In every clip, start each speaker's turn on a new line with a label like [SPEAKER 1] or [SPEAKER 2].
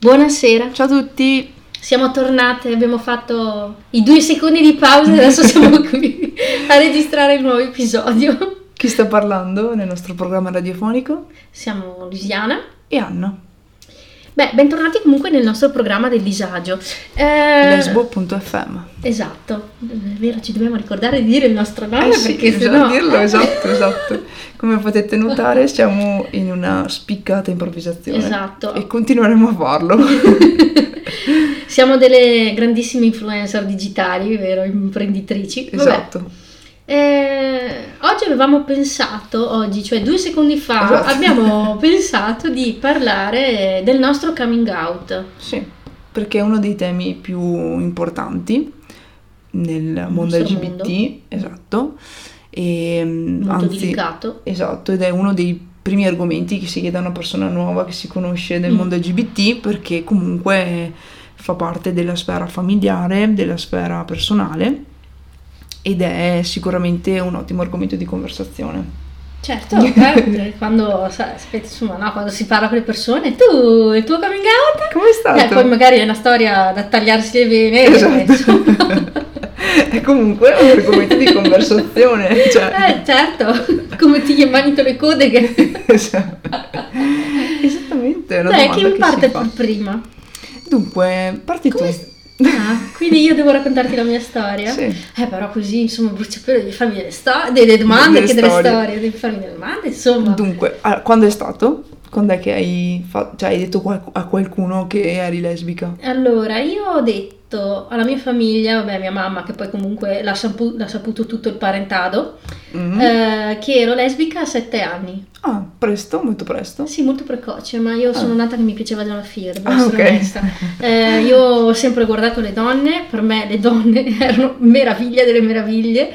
[SPEAKER 1] Buonasera,
[SPEAKER 2] Ciao a tutti!
[SPEAKER 1] siamo tornate, abbiamo fatto i due secondi di pausa e adesso siamo qui a registrare il nuovo episodio.
[SPEAKER 2] Chi sta parlando nel nostro programma radiofonico?
[SPEAKER 1] Siamo Luisiana.
[SPEAKER 2] E Anna,
[SPEAKER 1] Beh, bentornati comunque nel nostro programma del disagio. Eh,
[SPEAKER 2] lesbo.fm.
[SPEAKER 1] Esatto, è vero, ci dobbiamo ricordare di dire il nostro nome
[SPEAKER 2] Eh sì,
[SPEAKER 1] perché
[SPEAKER 2] bisogna
[SPEAKER 1] sennò...
[SPEAKER 2] dirlo, esatto, esatto. Come potete notare siamo in una spiccata improvvisazione.
[SPEAKER 1] Esatto.
[SPEAKER 2] E continueremo a farlo.
[SPEAKER 1] Siamo delle grandissime influencer digitali, vero? Imprenditrici. Vabbè.
[SPEAKER 2] esatto.
[SPEAKER 1] Eh, oggi avevamo pensato, oggi, cioè due secondi fa,
[SPEAKER 2] Esatto.
[SPEAKER 1] abbiamo pensato di parlare del nostro coming out.
[SPEAKER 2] Sì, perché è uno dei temi più importanti nel mondo LGBT,
[SPEAKER 1] mondo.
[SPEAKER 2] esatto. E, mm,
[SPEAKER 1] Molto
[SPEAKER 2] anzi,
[SPEAKER 1] delicato.
[SPEAKER 2] Esatto, ed è uno dei primi argomenti che si chiede a una persona nuova che si conosce del
[SPEAKER 1] Mm.
[SPEAKER 2] mondo LGBT perché comunque fa parte della sfera familiare, della sfera personale ed è sicuramente un ottimo argomento di conversazione.
[SPEAKER 1] Certo, eh, quando, insomma, no, quando si parla con le persone, tu, il tuo coming out?
[SPEAKER 2] Come è stato?
[SPEAKER 1] Eh, poi magari è una storia da tagliarsi le vene.
[SPEAKER 2] Esatto.
[SPEAKER 1] eh,
[SPEAKER 2] è comunque un argomento di conversazione. Cioè...
[SPEAKER 1] Eh, certo, come ti manito le code che...
[SPEAKER 2] Esatto. Esattamente, è una
[SPEAKER 1] Dai,
[SPEAKER 2] domanda
[SPEAKER 1] chi parte prima?
[SPEAKER 2] Dunque, parti tu.
[SPEAKER 1] Ah, quindi io devo raccontarti la mia storia?
[SPEAKER 2] Sì.
[SPEAKER 1] Eh, però così, insomma, bruciapelo, devi farmi delle, sto- delle domande
[SPEAKER 2] Delle
[SPEAKER 1] che delle
[SPEAKER 2] storie.
[SPEAKER 1] storie, devi farmi delle domande, insomma.
[SPEAKER 2] Dunque, ah, quando è stato? Quando è che hai, fa- cioè, hai detto qual- a qualcuno che eri lesbica?
[SPEAKER 1] Allora, io ho detto alla mia famiglia, vabbè, mia mamma, che poi comunque l'ha, sapu- l'ha saputo tutto il parentado,
[SPEAKER 2] Mhm.
[SPEAKER 1] eh, che ero lesbica a sette anni.
[SPEAKER 2] Ah, presto, molto presto.
[SPEAKER 1] Sì, molto precoce, ma io sono
[SPEAKER 2] Ah.
[SPEAKER 1] nata che mi piaceva già la devo
[SPEAKER 2] Ah,
[SPEAKER 1] essere
[SPEAKER 2] ok.
[SPEAKER 1] onesta. Eh, io ho sempre guardato le donne, per me le donne erano meraviglia delle meraviglie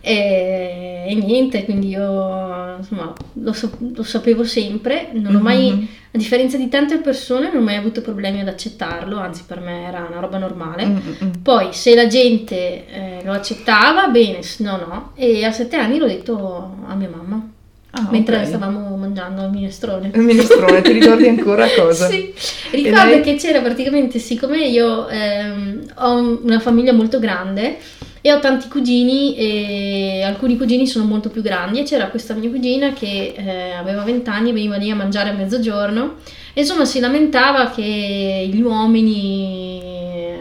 [SPEAKER 1] e, e niente, quindi io insomma, lo, so- lo sapevo sempre, non ho mai,
[SPEAKER 2] Mhm.
[SPEAKER 1] a differenza di tante persone, non ho mai avuto problemi ad accettarlo, anzi per me era una roba normale.
[SPEAKER 2] Mm, mm, mm.
[SPEAKER 1] Poi se la gente eh, lo accettava, bene, se no no. E a sette anni l'ho detto a mia mamma,
[SPEAKER 2] Ah,
[SPEAKER 1] mentre
[SPEAKER 2] ok.
[SPEAKER 1] stavamo mangiando il minestrone.
[SPEAKER 2] Il minestrone, ti ricordi ancora cosa?
[SPEAKER 1] Sì, ricordo
[SPEAKER 2] lei?
[SPEAKER 1] che c'era praticamente, siccome io ehm, ho un- una famiglia molto grande e ho tanti cugini e alcuni cugini sono molto più grandi e c'era questa mia cugina che eh, aveva 20 anni, veniva lì a mangiare a mezzogiorno e insomma si lamentava che gli uomini,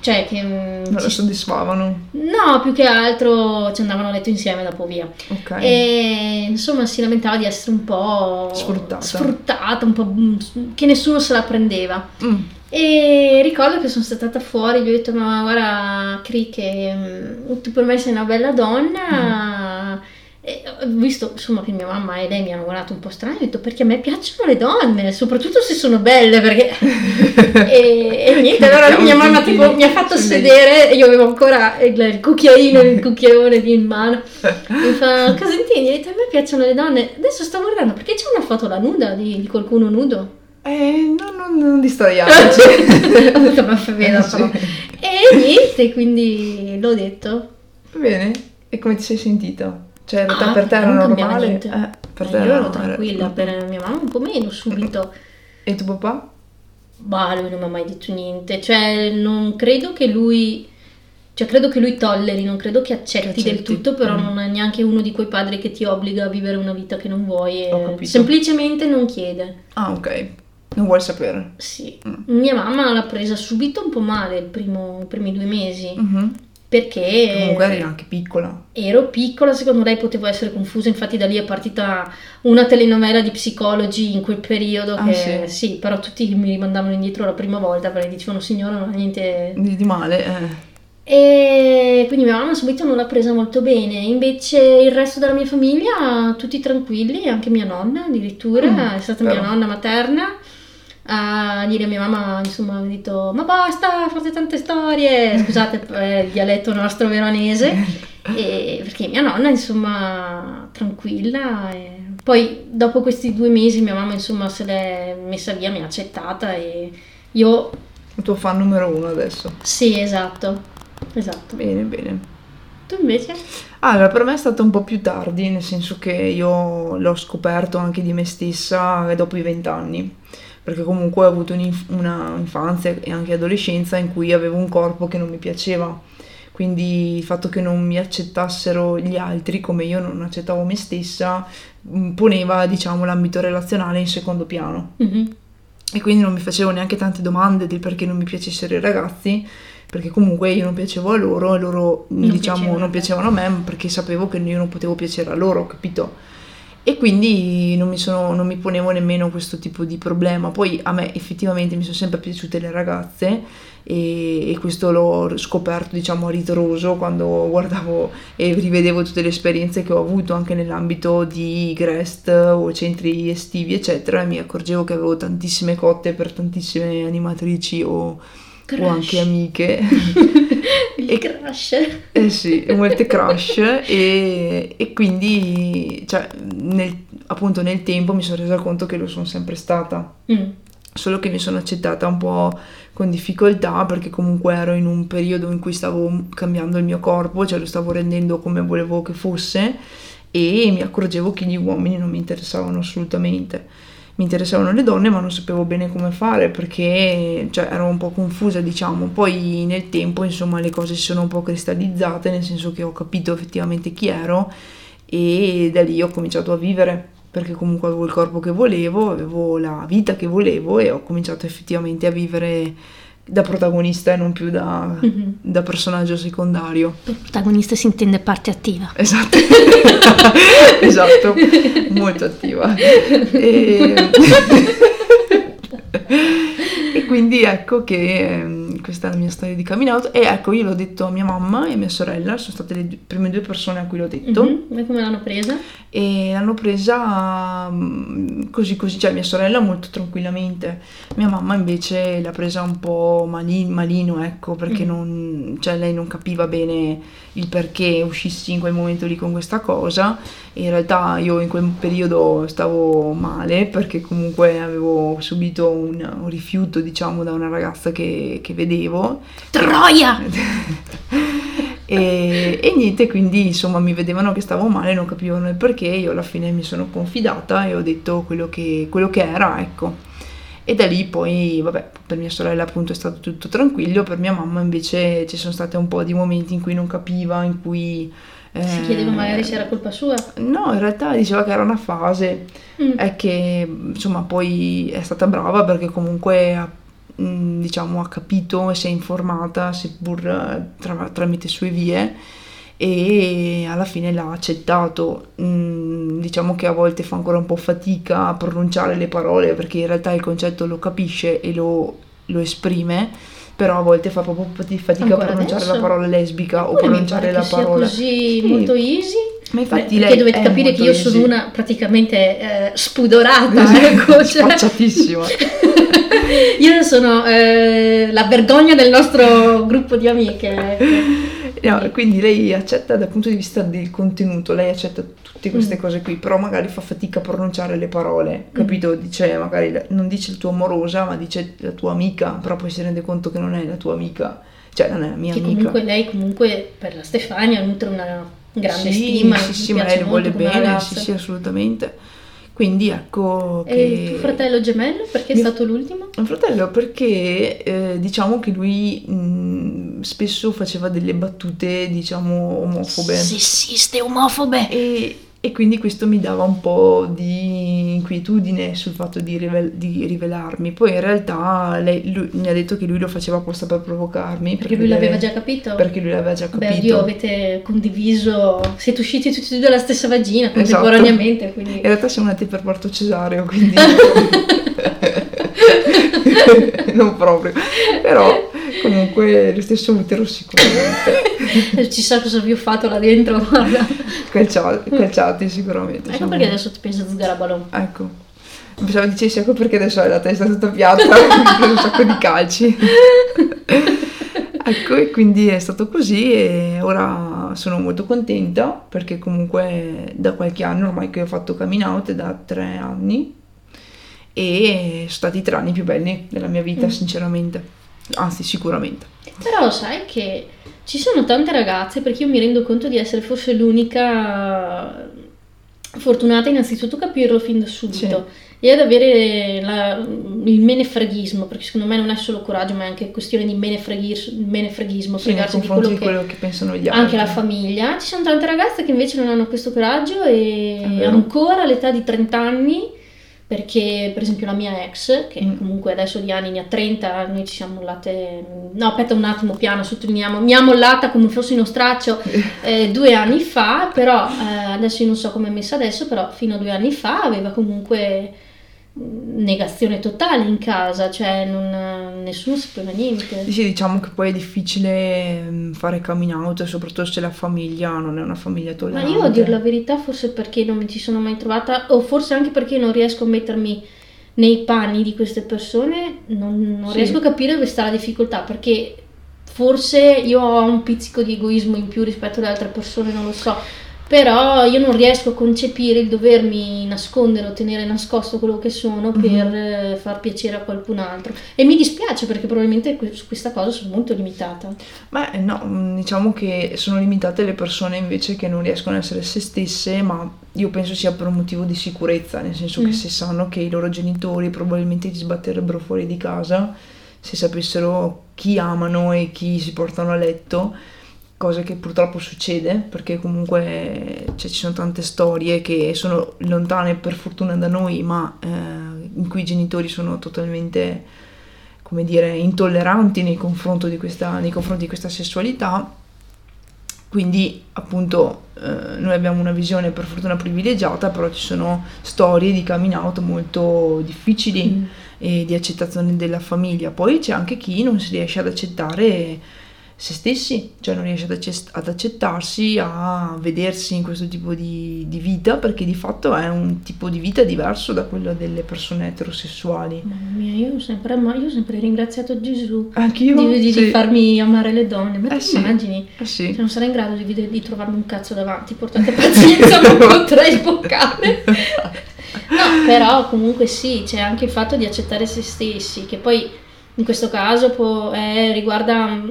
[SPEAKER 1] cioè che... mm,
[SPEAKER 2] Non la
[SPEAKER 1] ci-
[SPEAKER 2] soddisfavano.
[SPEAKER 1] no, più che altro ci andavano a letto insieme dopo via.
[SPEAKER 2] Ok.
[SPEAKER 1] E insomma si lamentava di essere un po'
[SPEAKER 2] Sfruttata.
[SPEAKER 1] sfruttata, un po' mm, che nessuno se la prendeva.
[SPEAKER 2] Mm.
[SPEAKER 1] E ricordo che sono stata fuori, gli ho detto: Ma guarda, Cri, che mm, tu per me sei una bella donna. E ho visto insomma che mia mamma e lei mi hanno guardato un po' strano. Ho detto: Perché a me piacciono le donne, soprattutto se sono belle. Perché e, e niente, allora mia mamma tipo mi ha fatto sedere e io avevo ancora il, cucchiaino, il cucchiaione lì in mano. Mi fa, cosa intendi? Ho detto, a me piacciono le donne. Adesso sto guardando perché c'è una foto là nuda di, di qualcuno nudo.
[SPEAKER 2] Eh, no, no, non distraiamoci.
[SPEAKER 1] Ho detto, ma fai bene,
[SPEAKER 2] Sì.
[SPEAKER 1] E niente, quindi l'ho detto.
[SPEAKER 2] Bene, e come ti sei sentita? Cioè, in realtà
[SPEAKER 1] Ah,
[SPEAKER 2] per te era normale? Eh, per
[SPEAKER 1] Eh,
[SPEAKER 2] te
[SPEAKER 1] io ero tranquilla, per mia mamma un po' meno subito.
[SPEAKER 2] E tuo papà?
[SPEAKER 1] Ma lui non mi ha mai detto niente, cioè non credo che lui, cioè credo che lui tolleri, non credo che accetti,
[SPEAKER 2] Che
[SPEAKER 1] del
[SPEAKER 2] accetti,
[SPEAKER 1] tutto, però
[SPEAKER 2] mm.
[SPEAKER 1] non è neanche uno di quei padri che ti obbliga a vivere una vita che non vuoi e semplicemente non chiede.
[SPEAKER 2] Ah, ok. Non vuoi sapere?
[SPEAKER 1] Sì,
[SPEAKER 2] Mm.
[SPEAKER 1] mia mamma l'ha presa subito un po' male primo- i primi due mesi
[SPEAKER 2] Mhm.
[SPEAKER 1] Perché
[SPEAKER 2] Comunque eri anche piccola.
[SPEAKER 1] ero piccola, secondo lei potevo essere confusa, infatti da lì è partita una telenovela di psicologi in quel periodo
[SPEAKER 2] Ah,
[SPEAKER 1] che
[SPEAKER 2] sì?
[SPEAKER 1] però tutti mi rimandavano indietro la prima volta perché dicevano signora non ha niente
[SPEAKER 2] Di, di male, eh.
[SPEAKER 1] e quindi mia mamma subito non l'ha presa molto bene, invece il resto della mia famiglia tutti tranquilli, anche mia nonna addirittura,
[SPEAKER 2] Mm,
[SPEAKER 1] è stata
[SPEAKER 2] però.
[SPEAKER 1] mia nonna materna a dire a mia mamma, insomma, ha detto ma basta, fate tante storie, scusate eh, il dialetto nostro veronese, e- perché mia nonna insomma tranquilla e poi dopo questi due mesi mia mamma insomma se l'è messa via, mi ha accettata e io
[SPEAKER 2] Il tuo fan numero uno adesso.
[SPEAKER 1] sì esatto, esatto.
[SPEAKER 2] Bene, bene.
[SPEAKER 1] Tu invece?
[SPEAKER 2] Allora, per me è stato un po' più tardi, nel senso che io l'ho scoperto anche di me stessa dopo i vent'anni. Perché comunque ho avuto un'inf- una infanzia e anche adolescenza in cui avevo un corpo che non mi piaceva. Quindi il fatto che non mi accettassero gli altri come io non accettavo me stessa mh, poneva, diciamo, l'ambito relazionale in secondo piano.
[SPEAKER 1] Mhm.
[SPEAKER 2] E quindi non mi facevo neanche tante domande del perché non mi piacessero i ragazzi, perché comunque io non piacevo a loro e loro,
[SPEAKER 1] Non
[SPEAKER 2] diciamo,
[SPEAKER 1] piacevano
[SPEAKER 2] non piacevano a me perché sapevo che io non potevo piacere a loro, capito? E quindi non mi, sono- non mi ponevo nemmeno questo tipo di problema. Poi a me effettivamente mi sono sempre piaciute le ragazze e, e questo l'ho scoperto, diciamo, a ritroso quando guardavo e rivedevo tutte le esperienze che ho avuto anche nell'ambito di Grest o centri estivi, eccetera, e mi accorgevo che avevo tantissime cotte per tantissime animatrici o, o anche amiche.
[SPEAKER 1] Il
[SPEAKER 2] E-
[SPEAKER 1] crush.
[SPEAKER 2] Eh sì, molte crush e, e quindi cioè, nel- appunto nel tempo mi sono resa conto che lo sono sempre stata,
[SPEAKER 1] Mm.
[SPEAKER 2] solo che mi sono accettata un po' con difficoltà perché comunque ero in un periodo in cui stavo cambiando il mio corpo, cioè lo stavo rendendo come volevo che fosse e mi accorgevo che gli uomini non mi interessavano assolutamente. Mi interessavano le donne, ma non sapevo bene come fare perché cioè, ero un po' confusa, diciamo. Poi nel tempo, insomma, le cose si sono un po' cristallizzate, nel senso che ho capito effettivamente chi ero e da lì ho cominciato a vivere perché comunque avevo il corpo che volevo, avevo la vita che volevo e ho cominciato effettivamente a vivere da protagonista e non più da,
[SPEAKER 1] Mhm.
[SPEAKER 2] da personaggio secondario.
[SPEAKER 1] Per protagonista si intende parte attiva.
[SPEAKER 2] Esatto, esatto, molto attiva. E... e quindi ecco che ehm, questa è la mia storia di coming out e ecco io l'ho detto a mia mamma e a mia sorella, sono state le prime due persone a cui l'ho detto
[SPEAKER 1] Mhm. E come l'hanno presa?
[SPEAKER 2] e l'hanno presa mm, così così, cioè mia sorella molto tranquillamente, mia mamma invece l'ha presa un po' mali- malino, ecco, perché
[SPEAKER 1] Mm.
[SPEAKER 2] non, cioè lei non capiva bene il perché uscissi in quel momento lì con questa cosa in realtà io in quel periodo stavo male perché comunque avevo subito un, un rifiuto diciamo da una ragazza che, che vedevo
[SPEAKER 1] Troia!
[SPEAKER 2] e, e niente, quindi insomma mi vedevano che stavo male, non capivano il perché, io alla fine mi sono confidata e ho detto quello che, quello che era, ecco. E da lì poi, vabbè, per mia sorella appunto è stato tutto tranquillo, per mia mamma invece ci sono stati un po' di momenti in cui non capiva, in cui...
[SPEAKER 1] Si
[SPEAKER 2] eh,
[SPEAKER 1] chiedeva magari se era colpa sua.
[SPEAKER 2] No, in realtà diceva che era una fase,
[SPEAKER 1] Mm.
[SPEAKER 2] è che insomma poi è stata brava perché comunque ha, mh, diciamo, ha capito e si è informata seppur eh, tra- tramite sue vie e alla fine l'ha accettato. Mm, diciamo che a volte fa ancora un po' fatica a pronunciare le parole perché in realtà il concetto lo capisce e lo, lo esprime. Però a volte fa proprio fati- fatica
[SPEAKER 1] Ancora
[SPEAKER 2] a pronunciare
[SPEAKER 1] adesso?
[SPEAKER 2] la parola lesbica o
[SPEAKER 1] Eppure mi
[SPEAKER 2] pronunciare la parola.
[SPEAKER 1] così
[SPEAKER 2] Sì.
[SPEAKER 1] molto easy.
[SPEAKER 2] Ma infatti
[SPEAKER 1] Beh,
[SPEAKER 2] lei
[SPEAKER 1] perché dovete capire che io sono
[SPEAKER 2] easy.
[SPEAKER 1] una praticamente eh, spudorata, ecco, cioè. Io sono eh, la vergogna del nostro gruppo di amiche. ecco.
[SPEAKER 2] No, quindi lei accetta dal punto di vista del contenuto, lei accetta tutte queste
[SPEAKER 1] Mm.
[SPEAKER 2] cose qui, però magari fa fatica a pronunciare le parole,
[SPEAKER 1] Mm.
[SPEAKER 2] capito? Dice magari non dice il tuo amorosa, ma dice la tua amica, però poi si rende conto che non è la tua amica, cioè non è la mia
[SPEAKER 1] Che
[SPEAKER 2] amica.
[SPEAKER 1] comunque lei comunque per la Stefania nutre una grande
[SPEAKER 2] sì,
[SPEAKER 1] stima.
[SPEAKER 2] sì, sì, ma lei le vuole bene, sì, sì, assolutamente. Quindi ecco
[SPEAKER 1] E
[SPEAKER 2] che...
[SPEAKER 1] il tuo fratello gemello perché è
[SPEAKER 2] Mio-
[SPEAKER 1] stato l'ultimo?
[SPEAKER 2] Un fratello perché eh, diciamo che lui mh, spesso faceva delle battute, diciamo, omofobe.
[SPEAKER 1] Sessiste omofobe.
[SPEAKER 2] E, e quindi questo mi dava un po' di inquietudine sul fatto di, rivel- di rivelarmi. Poi in realtà lei, lui, mi ha detto che lui lo faceva apposta per provocarmi.
[SPEAKER 1] Perché
[SPEAKER 2] per
[SPEAKER 1] lui l'aveva già capito?
[SPEAKER 2] Perché lui l'aveva già
[SPEAKER 1] Beh,
[SPEAKER 2] capito.
[SPEAKER 1] oddio, avete condiviso, siete usciti tutti e due dalla stessa vagina
[SPEAKER 2] Esatto.
[SPEAKER 1] contemporaneamente, quindi...
[SPEAKER 2] In realtà siamo nati per parto cesareo, quindi non proprio. Però comunque lo stesso utero sicuramente.
[SPEAKER 1] Ci sa cosa vi ho fatto là dentro, guarda.
[SPEAKER 2] Calciati, calciati sicuramente.
[SPEAKER 1] Ecco perché adesso ti pensa Zgarabalon.
[SPEAKER 2] Ecco. Pensavo dicessi ecco perché adesso hai la testa tutta piatta, ho preso un sacco di calci. ecco, e quindi è stato così e ora sono molto contenta perché comunque da qualche anno ormai che ho fatto coming out, da tre anni, e sono stati i tre anni più belli della mia vita,
[SPEAKER 1] Mm.
[SPEAKER 2] sinceramente. Anzi, sicuramente.
[SPEAKER 1] Però sai che ci sono tante ragazze, perché io mi rendo conto di essere forse l'unica fortunata innanzitutto capirlo fin da subito e ad avere la, il menefreghismo, perché secondo me non è solo coraggio, ma è anche questione di menefreghismo, menefreghismo
[SPEAKER 2] Sì,
[SPEAKER 1] fregarsi di quello
[SPEAKER 2] di
[SPEAKER 1] che,
[SPEAKER 2] quello che pensano gli altri.
[SPEAKER 1] anche la famiglia. Ci sono tante ragazze che invece non hanno questo coraggio e ancora all'età di 30 anni, perché per esempio la mia ex, che
[SPEAKER 2] Mm.
[SPEAKER 1] comunque adesso di anni ne ha 30, noi ci siamo mollate, no aspetta un attimo piano, sottolineiamo, mi ha mollata come fosse uno straccio eh, due anni fa, però eh, adesso io non so come è messa adesso, però fino a due anni fa aveva comunque negazione totale in casa, cioè non, nessuno sapeva niente.
[SPEAKER 2] Sì, diciamo che poi è difficile mm, fare coming out, soprattutto se la famiglia non è una famiglia
[SPEAKER 1] Ma
[SPEAKER 2] tollerante.
[SPEAKER 1] io a dir la verità, forse perché non mi ci sono mai trovata, o forse anche perché non riesco a mettermi nei panni di queste persone, non, non
[SPEAKER 2] Sì.
[SPEAKER 1] riesco a capire dove sta la difficoltà, perché forse io ho un pizzico di egoismo in più rispetto alle altre persone, non lo so. Però io non riesco a concepire il dovermi nascondere o tenere nascosto quello che sono
[SPEAKER 2] Mhm.
[SPEAKER 1] per eh, far piacere a qualcun altro. E mi dispiace perché probabilmente su questa cosa sono molto limitata.
[SPEAKER 2] Beh, no, mm, diciamo che sono limitate le persone invece che non riescono a essere se stesse, ma io penso sia per un motivo di sicurezza, nel senso
[SPEAKER 1] Mm.
[SPEAKER 2] che se sanno che i loro genitori probabilmente ti sbatterebbero fuori di casa, se sapessero chi amano e chi si portano a letto, cosa che purtroppo succede, perché comunque cioè, ci sono tante storie che sono lontane per fortuna da noi, ma eh, in cui i genitori sono totalmente come dire, intolleranti nei confronti di questa, nei confronti di questa sessualità. Quindi, appunto, eh, noi abbiamo una visione per fortuna privilegiata, però ci sono storie di coming out molto difficili
[SPEAKER 1] Mm.
[SPEAKER 2] e di accettazione della famiglia. Poi c'è anche chi non si riesce ad accettare se stessi, cioè non riesce ad, acce- ad accettarsi, a vedersi in questo tipo di, di vita, perché di fatto è un tipo di vita diverso da quello delle persone eterosessuali.
[SPEAKER 1] Mamma mia, io ho sempre, io sempre ringraziato Gesù
[SPEAKER 2] Anch'io
[SPEAKER 1] di, di- di
[SPEAKER 2] sì.
[SPEAKER 1] farmi amare le donne. Ma
[SPEAKER 2] Eh
[SPEAKER 1] ti
[SPEAKER 2] sì.
[SPEAKER 1] immagini?
[SPEAKER 2] Eh sì.
[SPEAKER 1] Cioè, non sarei in grado di, di trovarmi un cazzo davanti, portate pazienza, non potrei sboccare. No, però comunque sì, c'è anche il fatto di accettare se stessi, che poi in questo caso può- eh, riguarda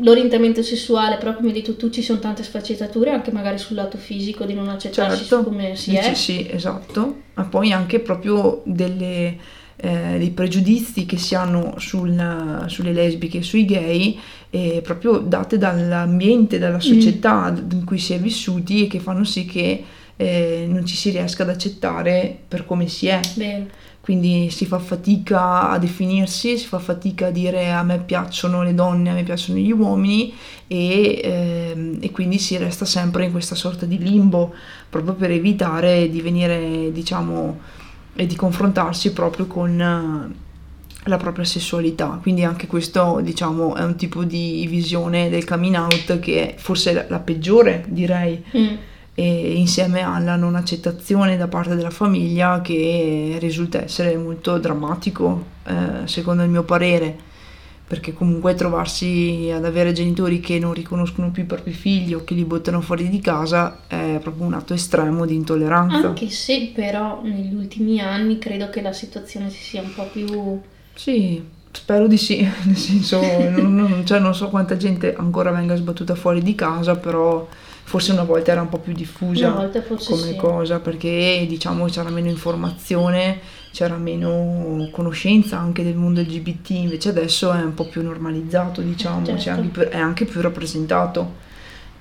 [SPEAKER 1] l'orientamento sessuale, però come hai detto tu ci sono tante sfaccettature anche magari sul lato fisico di non accettarsi
[SPEAKER 2] Certo,
[SPEAKER 1] come si
[SPEAKER 2] dici
[SPEAKER 1] è.
[SPEAKER 2] sì, esatto, ma poi anche proprio delle, eh, dei pregiudizi che si hanno sul- sulle lesbiche e sui gay, eh, proprio date dall'ambiente,
[SPEAKER 1] Mm.
[SPEAKER 2] dalla società in cui si è vissuti e che fanno sì che eh, non ci si riesca ad accettare per come si è.
[SPEAKER 1] Beh,
[SPEAKER 2] Quindi si fa fatica a definirsi, si fa fatica a dire a me piacciono le donne, a me piacciono gli uomini e, ehm, e quindi si resta sempre in questa sorta di limbo proprio per evitare di venire, diciamo, e di confrontarsi proprio con eh, la propria sessualità. Quindi anche questo, diciamo, è un tipo di visione del coming out che è forse la, la peggiore, direi
[SPEAKER 1] mm.
[SPEAKER 2] E insieme alla non accettazione da parte della famiglia che risulta essere molto drammatico eh, secondo il mio parere perché comunque trovarsi ad avere genitori che non riconoscono più i propri figli o che li buttano fuori di casa è proprio un atto estremo di intolleranza.
[SPEAKER 1] Anche se però negli ultimi anni credo che la situazione si sia un po' più...
[SPEAKER 2] Sì, spero di sì, nel senso non, non- cioè, non so quanta gente ancora venga sbattuta fuori di casa, però forse una volta era un po' più diffusa.
[SPEAKER 1] Una
[SPEAKER 2] come
[SPEAKER 1] sì.
[SPEAKER 2] cosa perché diciamo c'era meno informazione, c'era meno conoscenza anche del mondo LGBT, invece adesso è un po' più normalizzato, diciamo,
[SPEAKER 1] Certo.
[SPEAKER 2] c'è anche più- è anche più rappresentato,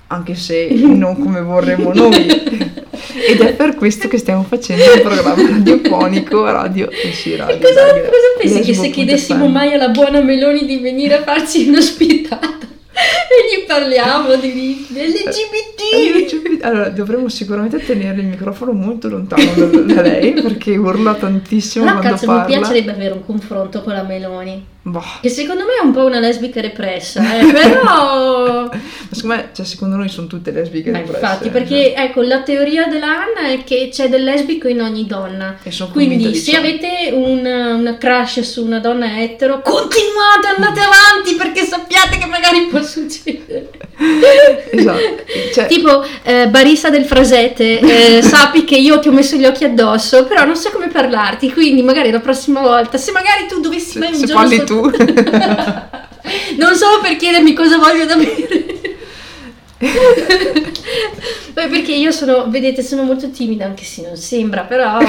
[SPEAKER 2] anche se non come vorremmo noi. Ed è per questo che stiamo facendo un programma radiofonico, radio e sì, radio.
[SPEAKER 1] E cosa,
[SPEAKER 2] dai,
[SPEAKER 1] cosa pensi che se chiedessimo mai alla buona Meloni di venire a farci un'ospitata e gli parliamo di?
[SPEAKER 2] LGBT. Allora, dovremmo sicuramente tenere il microfono molto lontano da, da lei perché urla tantissimo
[SPEAKER 1] Però
[SPEAKER 2] quando
[SPEAKER 1] cazzo mi
[SPEAKER 2] parla.
[SPEAKER 1] piacerebbe avere un confronto con la Meloni.
[SPEAKER 2] Boh.
[SPEAKER 1] Che secondo me è un po' una lesbica repressa, eh, però...
[SPEAKER 2] Ma secondo me, cioè, secondo noi sono tutte lesbiche
[SPEAKER 1] Ma
[SPEAKER 2] depresse,
[SPEAKER 1] infatti,
[SPEAKER 2] eh.
[SPEAKER 1] perché ecco, la teoria della Anna è che c'è del lesbico in ogni donna. Quindi
[SPEAKER 2] di
[SPEAKER 1] se
[SPEAKER 2] ciò.
[SPEAKER 1] avete una, una crush su una donna etero, continuate, andate avanti perché sappiate che magari può succedere.
[SPEAKER 2] Esatto. Cioè,
[SPEAKER 1] Tipo, eh, barista del frasete, eh, sappi che io ti ho messo gli occhi addosso, però non so come parlarti, quindi magari la prossima volta, se magari tu dovessi
[SPEAKER 2] se, se parli
[SPEAKER 1] sal-
[SPEAKER 2] tu.
[SPEAKER 1] non solo per chiedermi cosa voglio da bere. Beh, perché io sono, vedete, sono molto timida, anche se non sembra, però...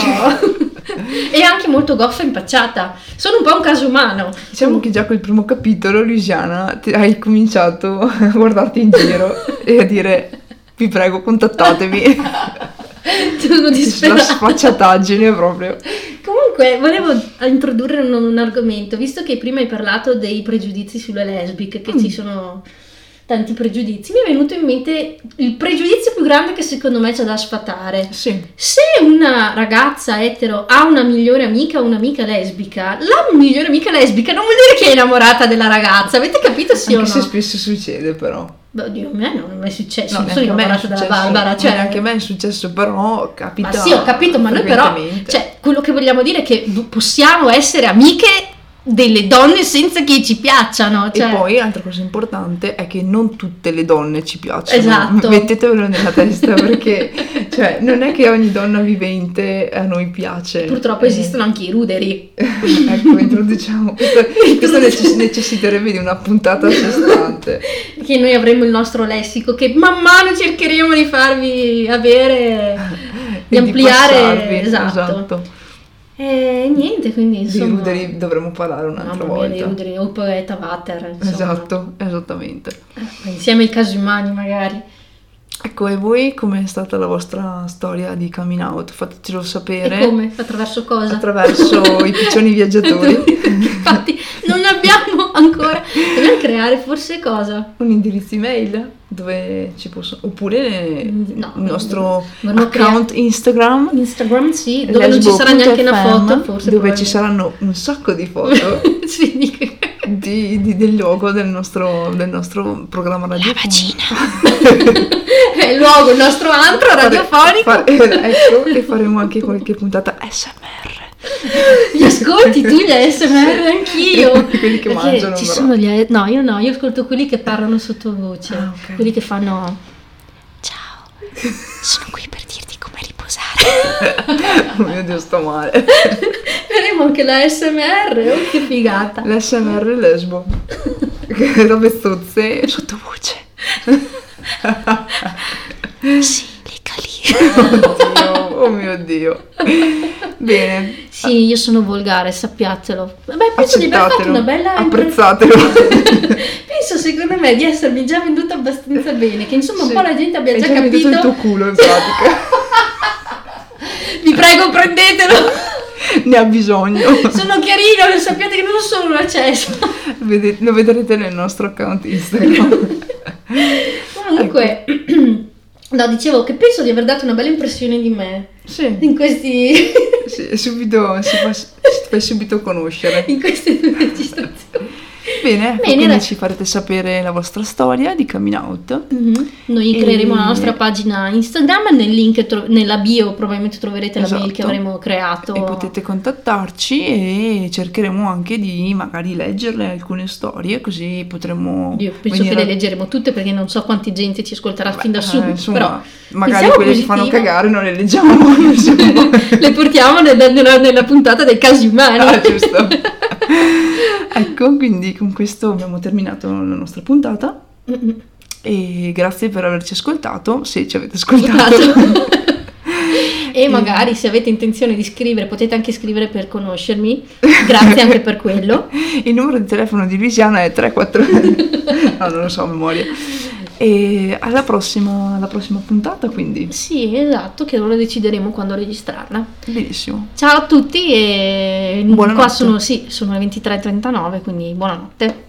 [SPEAKER 1] e anche molto goffa e impacciata. Sono un po' un caso umano.
[SPEAKER 2] Diciamo che già col primo capitolo, Luciana, hai cominciato a guardarti in giro e a dire vi prego contattatemi.
[SPEAKER 1] Sono
[SPEAKER 2] La
[SPEAKER 1] disperata.
[SPEAKER 2] sfacciataggine proprio.
[SPEAKER 1] Comunque, volevo introdurre un, un argomento, visto che prima hai parlato dei pregiudizi sulle lesbiche, che
[SPEAKER 2] Mm.
[SPEAKER 1] ci sono tanti pregiudizi, mi è venuto in mente il pregiudizio più grande che secondo me c'è da sfatare.
[SPEAKER 2] Sì.
[SPEAKER 1] Se una ragazza etero ha una migliore amica o un'amica lesbica, la migliore amica lesbica non vuol dire che è innamorata della ragazza, avete capito sì
[SPEAKER 2] Anche
[SPEAKER 1] o
[SPEAKER 2] se
[SPEAKER 1] no?
[SPEAKER 2] spesso succede però.
[SPEAKER 1] Beh, oddio, a me non è successo,
[SPEAKER 2] No,
[SPEAKER 1] non sono innamorata della Barbara, cioè...
[SPEAKER 2] neanche a me è successo, però capita.
[SPEAKER 1] Ma sì, ho capito, ma noi però, cioè, quello che vogliamo dire è che possiamo essere amiche delle donne senza che ci piacciono, cioè,
[SPEAKER 2] E poi l'altra cosa importante è che non tutte le donne ci piacciono.
[SPEAKER 1] Esatto.
[SPEAKER 2] Mettetevelo nella testa perché cioè, non è che ogni donna vivente a noi piace.
[SPEAKER 1] purtroppo
[SPEAKER 2] Eh,
[SPEAKER 1] esistono anche i ruderi.
[SPEAKER 2] ecco, introduciamo. Questo, questo necess- necessiterebbe di una puntata a sé stante.
[SPEAKER 1] che noi avremo il nostro lessico che man mano cercheremo di farvi avere, di
[SPEAKER 2] E
[SPEAKER 1] ampliare,
[SPEAKER 2] passarvi,
[SPEAKER 1] esatto. E niente, quindi
[SPEAKER 2] Di
[SPEAKER 1] insomma...
[SPEAKER 2] ruderi dovremo parlare un'altra
[SPEAKER 1] mia,
[SPEAKER 2] volta.
[SPEAKER 1] ruderi, o poeta Vater, insomma.
[SPEAKER 2] Esatto, esattamente.
[SPEAKER 1] Eh, Insieme ai casi umani magari.
[SPEAKER 2] Ecco, e voi com'è stata la vostra storia di coming out? Fatecelo sapere
[SPEAKER 1] E come? Attraverso cosa?
[SPEAKER 2] attraverso i piccioni viaggiatori.
[SPEAKER 1] Infatti non ne abbiamo ancora. Dobbiamo creare forse cosa?
[SPEAKER 2] un indirizzo email dove ci possono oppure
[SPEAKER 1] no,
[SPEAKER 2] il nostro account Instagram.
[SPEAKER 1] Instagram sì, dove non ci sarà neanche una foto forse.
[SPEAKER 2] dove ci saranno un sacco di foto.
[SPEAKER 1] Sì,
[SPEAKER 2] di- di- del logo del nostro, del nostro programma radio
[SPEAKER 1] È il luogo, il nostro antro radiofonico.
[SPEAKER 2] ecco e faremo anche qualche puntata SMR
[SPEAKER 1] Li ascolti tu gli ASMR anch'io.
[SPEAKER 2] Quelli che
[SPEAKER 1] Perché
[SPEAKER 2] mangiano,
[SPEAKER 1] Ci sono gli No, io no, io ascolto quelli che parlano sottovoce.
[SPEAKER 2] Ah, ok.
[SPEAKER 1] Quelli che fanno.
[SPEAKER 3] Ciao, sono qui per dirti come riposare.
[SPEAKER 2] oh mio dio sto male
[SPEAKER 1] Faremo anche la ASMR, oh che figata.
[SPEAKER 2] l'SMR lesbo che robe stuzze sottovoce
[SPEAKER 3] Sì, licca lì.
[SPEAKER 2] Oddio, oh mio dio. Bene,
[SPEAKER 1] Sì, io sono volgare, sappiatelo. Beh, penso di aver fatto una bella
[SPEAKER 2] apprezzatelo.
[SPEAKER 1] Penso secondo me di essermi già venduta abbastanza bene, che insomma un
[SPEAKER 2] Sì.
[SPEAKER 1] po' la gente abbia
[SPEAKER 2] Hai
[SPEAKER 1] già
[SPEAKER 2] venduto
[SPEAKER 1] capito.
[SPEAKER 2] il tuo culo in pratica.
[SPEAKER 1] Vi prego, prendetelo.
[SPEAKER 2] ne ha bisogno.
[SPEAKER 1] sono chiarino, lo sappiate che non sono una cesta.
[SPEAKER 2] Lo vedrete nel nostro account Instagram.
[SPEAKER 1] Comunque, no, dicevo che penso di aver dato una bella impressione di me
[SPEAKER 2] sì,
[SPEAKER 1] in questi
[SPEAKER 2] sì, subito si fa, si fa subito conoscere.
[SPEAKER 1] in queste due registrazioni.
[SPEAKER 2] Bene,
[SPEAKER 1] Bene,
[SPEAKER 2] ci farete sapere la vostra storia di coming out.
[SPEAKER 1] Mhm. Noi
[SPEAKER 2] E-
[SPEAKER 1] creeremo la nostra pagina Instagram, nel link tro- nella bio probabilmente troverete la mail
[SPEAKER 2] Esatto.
[SPEAKER 1] che avremo creato.
[SPEAKER 2] E potete contattarci e cercheremo anche di magari leggerle alcune storie così potremo
[SPEAKER 1] Io penso
[SPEAKER 2] venire
[SPEAKER 1] che le leggeremo tutte perché non so quanti gente ci ascolterà fin da
[SPEAKER 2] Beh,
[SPEAKER 1] subito,
[SPEAKER 2] eh, insomma,
[SPEAKER 1] però
[SPEAKER 2] magari quelle che fanno cagare non le leggiamo.
[SPEAKER 1] le portiamo nella, nella- nella puntata dei casi umani.
[SPEAKER 2] Ah, giusto. ecco, quindi con questo abbiamo terminato la nostra puntata
[SPEAKER 1] Mm-mm.
[SPEAKER 2] e grazie per averci ascoltato, se ci avete ascoltato.
[SPEAKER 1] E magari se avete intenzione di scrivere potete anche scrivere per conoscermi grazie anche per quello
[SPEAKER 2] Il numero di telefono di Luciana è 34 No, non lo so a memoria. E alla prossima, alla prossima puntata, quindi.
[SPEAKER 1] sì esatto che ora decideremo quando registrarla
[SPEAKER 2] Benissimo.
[SPEAKER 1] ciao a tutti e
[SPEAKER 2] Buonanotte.
[SPEAKER 1] qua sono, sì, sono le 23.39 quindi buonanotte